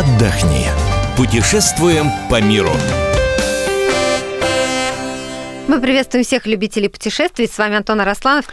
отдохни. Путешествуем по миру. Мы приветствуем всех любителей путешествий. С вами Антон Арасланов.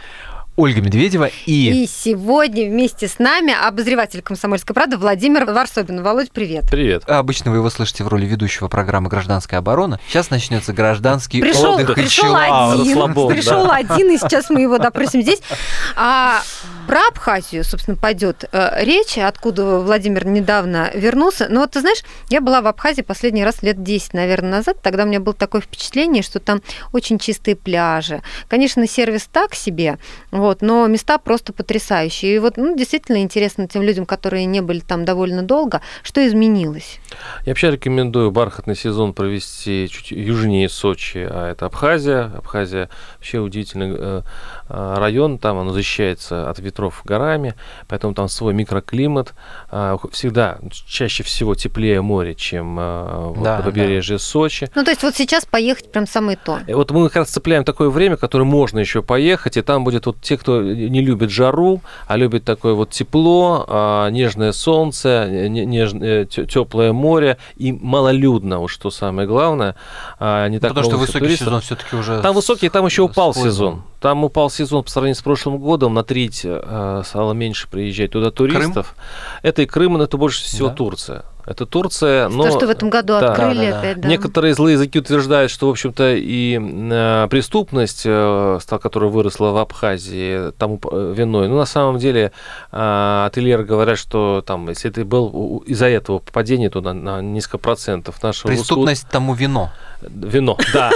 Ольга Медведева и... И сегодня вместе с нами обозреватель «Комсомольской правды» Владимир Варсобин. Володь, привет. Привет. Обычно вы его слышите в роли ведущего программы «Гражданская оборона». Сейчас начнется гражданский пришел, отдых пришел и один, расслабон, пришел да. один, и сейчас мы его допросим здесь. А про Абхазию, собственно, пойдет э, речь, откуда Владимир недавно вернулся. Но вот ты знаешь, я была в Абхазии последний раз лет 10, наверное, назад. Тогда у меня было такое впечатление, что там очень чистые пляжи. Конечно, сервис так себе, вот, но места просто потрясающие. И вот ну, действительно интересно тем людям, которые не были там довольно долго, что изменилось. Я вообще рекомендую бархатный сезон провести чуть южнее Сочи, а это Абхазия. Абхазия вообще удивительный э, э, район, там он защищается от ветров горами, поэтому там свой микроклимат. Э, всегда чаще всего теплее море, чем э, вот Да, на побережье Сочи. Ну, то есть вот сейчас поехать прям самое то. И вот мы как раз цепляем такое время, которое можно еще поехать, и там будет вот те, кто не любит жару, а любит такое вот тепло, а, нежное солнце, не- нежное, теплое море и малолюдно, уж что самое главное. а, Не так Потому что высокий туристов. сезон все-таки уже... Там высокий, там еще упал поездом. сезон. Там упал сезон по сравнению с прошлым годом, на треть э, стало меньше приезжать туда туристов. Это и Крым, но это больше всего Да. Турция. Это Турция, но... То, что в этом году да. открыли Да, опять, да. Некоторые злые языки утверждают, что, в общем-то, и э, преступность, э, которая выросла в Абхазии, тому э, виной. Ну, на самом деле, э, ательеры говорят, что там, если это был из-за этого падение туда на несколько процентов нашего русского- Преступность тому вино. Вино, да.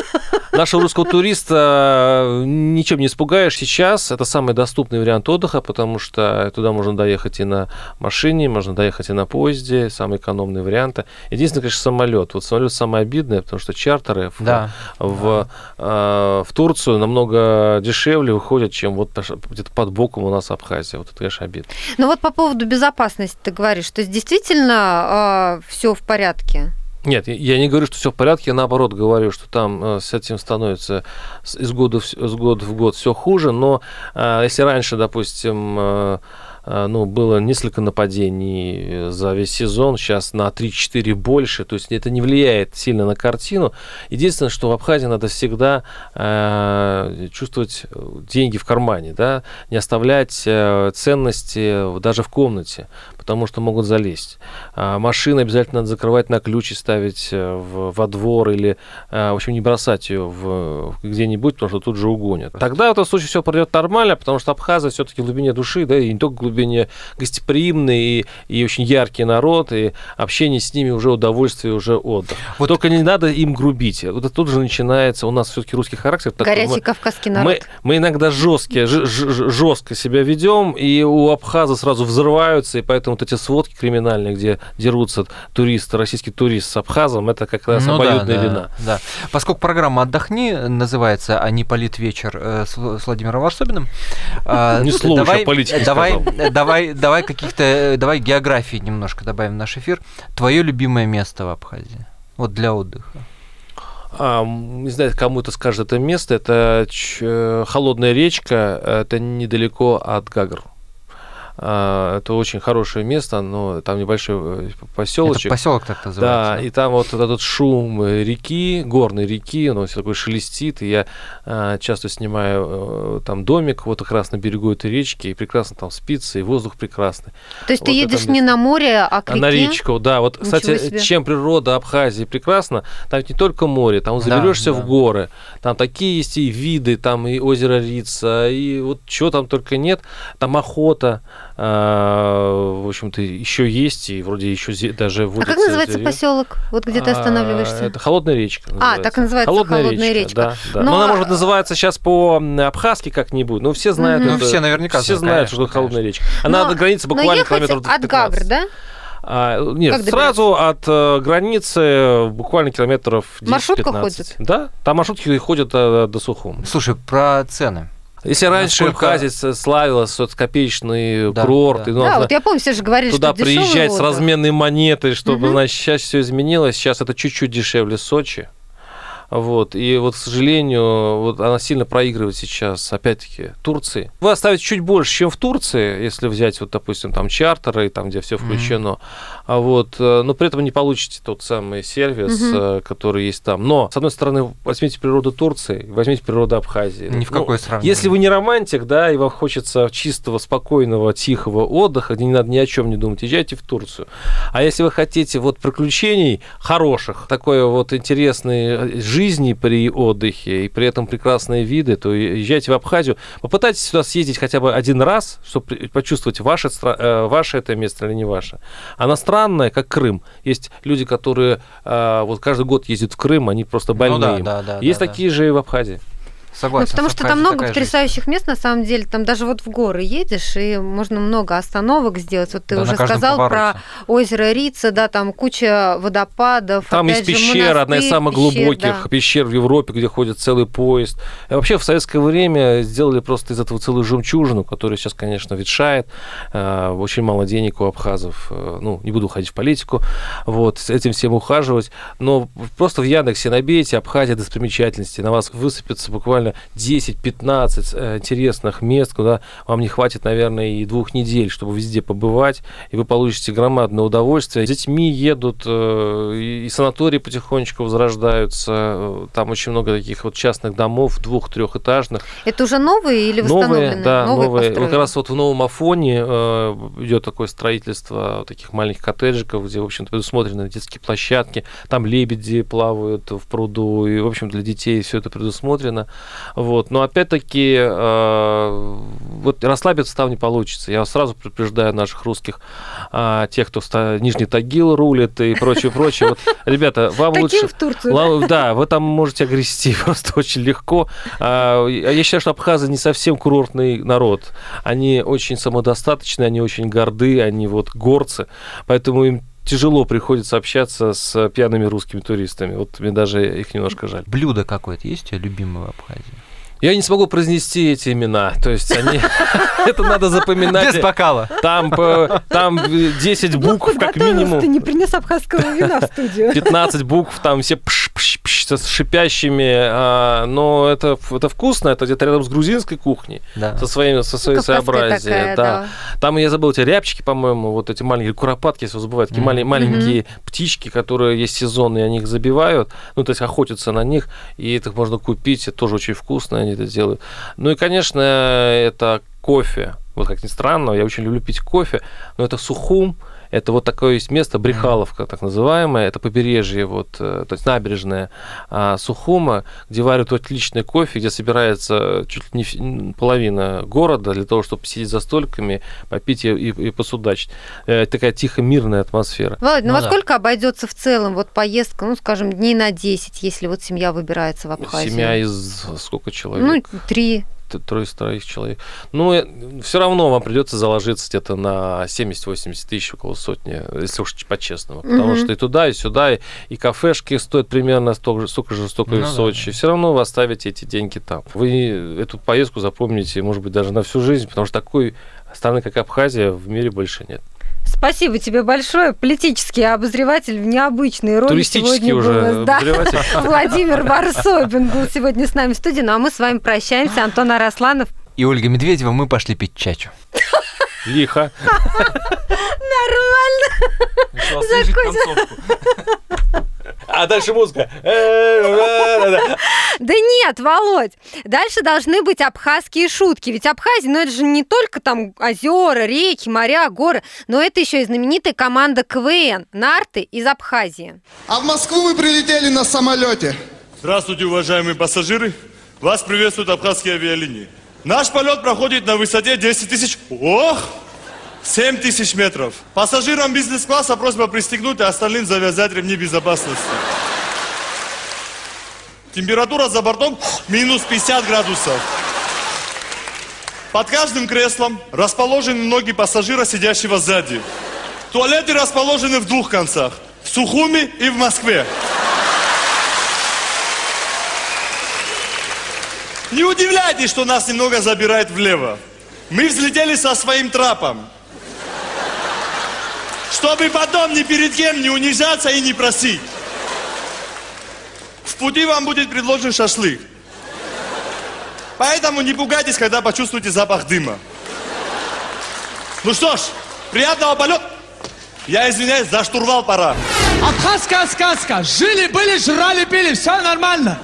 Нашего русского туриста э, ничем не испугаешь сейчас. Это самый доступный вариант отдыха, потому что туда можно доехать и на машине, можно доехать и на поезде, самые экономные варианты. Единственное, конечно, самолет. Вот самолет самое обидное, потому что чартеры в, Да. в, э, в Турцию намного дешевле выходят, чем вот где-то под боком у нас Абхазия. Вот это, конечно, обидно. Ну вот по поводу безопасности ты говоришь, то есть действительно все в порядке. Нет, я- не говорю, что все в порядке, я наоборот говорю, что там э, с этим становится из года в, из года в год все хуже, но э, если раньше, допустим, э, ну, было несколько нападений за весь сезон, сейчас на 3-4 больше, то есть это не влияет сильно на картину. Единственное, что в Абхазии надо всегда э, чувствовать деньги в кармане, да, не оставлять э, ценности даже в комнате, потому что могут залезть. А, Машины обязательно надо закрывать на ключ и ставить э, в, во двор или, э, в общем, не бросать ее в, где-нибудь, потому что тут же угонят. Тогда в этом случае все пройдет нормально, потому что Абхазия все-таки в глубине души, да, и не только в глубине гостеприимный и, и очень яркий народ, и общение с ними уже удовольствие, уже отдых. Вот только не надо им грубить. Вот это тут же начинается, у нас все-таки русский характер. Горячий мы- кавказский народ. мы, мы иногда жесткие, ж- ж- жестко себя ведем, и у Абхаза сразу взрываются, и поэтому вот эти сводки криминальные, где дерутся туристы, российский турист с Абхазом, это как раз Ну да, обоюдная да, вина. Да. Поскольку программа «Отдохни» называется, а не «Полит вечер» э, с Вл- с Владимиром Варсобиным, а, Ни слова давай, еще о политике давай, сказал. давай, давай каких-то, э, давай географии немножко добавим в наш эфир. Твое любимое место в Абхазии? Вот для отдыха. А, не знаю, кому это скажет это место. Это ч- э, холодная речка, это недалеко от Гагр. А, Это очень хорошее место, но там небольшой Это поселочек. поселок так Да, называется. и там вот этот шум э, реки, горной реки, он все такой шелестит, и я а, часто снимаю э, там домик вот как раз на берегу этой речки, и прекрасно там спится, и воздух прекрасный. То есть ты вот это едешь не на море, а к реке? на речку, да, вот, Ничего кстати, себе. чем природа Абхазии прекрасна, там ведь не только море, там Да, заберешься да. в горы, там такие есть и виды, там и озеро Рица, и вот чего там только нет, там охота, в общем-то, еще есть, и вроде еще даже А как называется деревья. поселок? Вот где ты А, останавливаешься? Это холодная речка. А, так и называется «Холодная речка». Да, да. Но- Но... она может называться сейчас по м, абхазски как-нибудь. Ну, все знают. Ну, это- все наверняка Все знают, конечно, что это холодная конечно. речка. Она Но- на границе Но буквально ехать километров от 15. Гагры, да? А, нет, Как сразу от э, границы буквально километров 10-15. Маршрутка ходит? Да, там маршрутки ходят э, до Сухум. Слушай, про цены. Если раньше Насколько- Абхазия славилась вот копеечный Да, курорт, да. и Да, вот я помню, все же говорили, туда что дешёвый приезжать с разменной монетой, чтобы, Мгм. значит, сейчас все изменилось. Сейчас это чуть-чуть дешевле Сочи. Вот. И вот, к сожалению, вот она сильно проигрывает сейчас, опять-таки, Турции. Вы оставите чуть больше, чем в Турции, если взять, вот, допустим, там чартеры, там, где все включено. А вот, э, но при этом не получите тот самый сервис, э, который есть там. Но, с одной стороны, возьмите природу Турции, возьмите природу Абхазии. Ни в Ну, сравнение. если вы не романтик, да, и вам хочется чистого, спокойного, тихого отдыха, где не надо ни о чем не думать, езжайте в Турцию. А если вы хотите вот приключений хороших, такой вот интересной жизни при отдыхе и при этом прекрасные виды, то езжайте в Абхазию. Попытайтесь сюда съездить хотя бы один раз, чтобы почувствовать, ваше, э, ваше это место или не ваше. Она странная, как Крым. Есть люди, которые э, вот каждый год ездят в Крым, они просто Ну больные. да, да, да, Есть да, да. такие же и в Абхазии. Согласен. Ну, потому что там много потрясающих мест, на самом деле. Там даже вот в горы едешь, и можно много остановок сделать. Вот ты Да, уже сказал повороте. про озеро Рица, да, там куча водопадов. Там есть же, пещера, одна из монастырь, самых пещер, глубоких да. пещер в Европе, где ходит целый поезд. И вообще в советское время сделали просто из этого целую жемчужину, которая сейчас, конечно, ветшает. Э, Очень мало денег у абхазов. Э, Ну, не буду уходить в политику. Вот, с этим всем ухаживать. Но просто в Яндексе набейте Абхазия достопримечательности. На вас высыпется буквально 10-15 э, интересных мест, куда вам не хватит, наверное, и двух недель, чтобы везде побывать. И вы получите громадное удовольствие. С детьми едут, э, и санатории потихонечку возрождаются. Там очень много таких вот частных домов, двух-трехэтажных. Это уже новые или Новые, восстановленные? да, новые. Вот построили? как раз вот в Новом Афоне э, идет такое строительство таких маленьких коттеджиков, где, в общем-то, предусмотрены детские площадки. Там лебеди плавают в пруду, и, в общем, для детей все это предусмотрено. Вот. Но опять-таки, э, вот расслабиться там не получится. Я сразу предупреждаю наших русских, а, тех, кто ста- Нижний Тагил рулит и прочее, прочее. Вот, ребята, вам Таким лучше... в Турцию. Ла- Да, вы там можете огрести просто очень легко. А, Я считаю, что абхазы не совсем курортный народ. Они очень самодостаточны, они очень горды, они вот горцы. Поэтому им тяжело приходится общаться с пьяными русскими туристами. Вот мне даже их немножко жаль. Блюдо какое-то есть у тебя любимое в Абхазии? Я не смогу произнести эти имена. То есть они... Это надо запоминать. Без бокала. Там, по- там 10 букв как минимум. Ты не принес абхазского вина в студию. 15 букв, там все пш пш с шипящими, а, но это, это вкусно, это где-то рядом с грузинской кухней, Да. со, своими, со своей Кавказская своеобразием. такая, да. да. Там, я забыл, эти рябчики, по-моему, вот эти маленькие куропатки, если забывают, такие мале- маленькие птички, которые есть сезонные, они их забивают, ну, то есть охотятся на них, и это можно купить, это тоже очень вкусно, они это делают. Ну и, конечно, это кофе. Вот как ни странно, я очень люблю пить кофе, но это сухум, это вот такое есть место, Брехаловка, так называемое, это побережье, вот, э, то есть набережная а, Сухума, где варят отличный кофе, где собирается чуть ли не половина города для того, чтобы сидеть за столиками, попить и, и- и посудачить. Э, такая тихо мирная атмосфера. Володь, ну, Ну во да. сколько обойдется в целом вот поездка, ну, скажем, дней на 10, если вот семья выбирается в Абхазию? Семья из сколько Ну, человек? три. Т- Трое троих человек. Ну, все равно вам придется заложиться где-то на 70-80 тысяч, около сотни, если уж по-честному. Потому Мгм. что и туда, и сюда, и, и кафешки стоят примерно столько же, столько же, столько и Ну в Сочи. да. Все равно вы оставите эти деньги там. Вы эту поездку запомните, может быть, даже на всю жизнь, потому что такой страны, как Абхазия, в мире больше нет. Спасибо тебе большое. Политический обозреватель в необычной роли Туристический сегодня уже был, да. обозреватель. Владимир Варсобин был сегодня с нами в студии. Ну а мы с вами прощаемся. Антон Арасланов. И Ольга Медведева, мы пошли пить чачу. Лихо. Нормально. А дальше музыка. Да нет, Володь, дальше должны быть абхазские шутки. Ведь Абхазия, ну это же не только там озера, реки, моря, горы, но это еще и знаменитая команда КВН «Нарты» из Абхазии. А в Москву мы прилетели на самолете. Здравствуйте, уважаемые пассажиры. Вас приветствуют абхазские авиалинии. Наш полет проходит на высоте 10 тысяч... Ох! 7 тысяч метров. Пассажирам бизнес-класса просьба пристегнуть, а остальным завязать ремни безопасности. Температура за бортом минус 50 градусов. Под каждым креслом расположены ноги пассажира, сидящего сзади. Туалеты расположены в двух концах. В Сухуми и в Москве. Не удивляйтесь, что нас немного забирает влево. Мы взлетели со своим трапом. Чтобы потом ни перед кем не унижаться и не просить. В пути вам будет предложен шашлык. Поэтому не пугайтесь, когда почувствуете запах дыма. Ну что ж, приятного полета. Я извиняюсь, за штурвал пора. Абхазская сказка. Жили-были, жрали-пили, все нормально.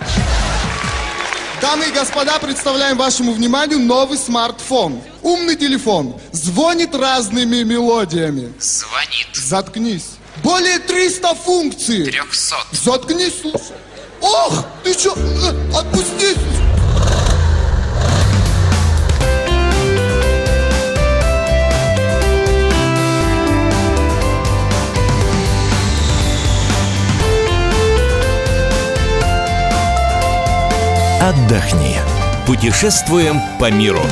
Дамы и господа, представляем вашему вниманию новый смартфон. Умный телефон. Звонит разными мелодиями. Звонит. Заткнись. Более 300 функций. 300. Заткнись, слушай. Ох, ты чё? Э, Отпусти. Отдохни. Путешествуем по миру.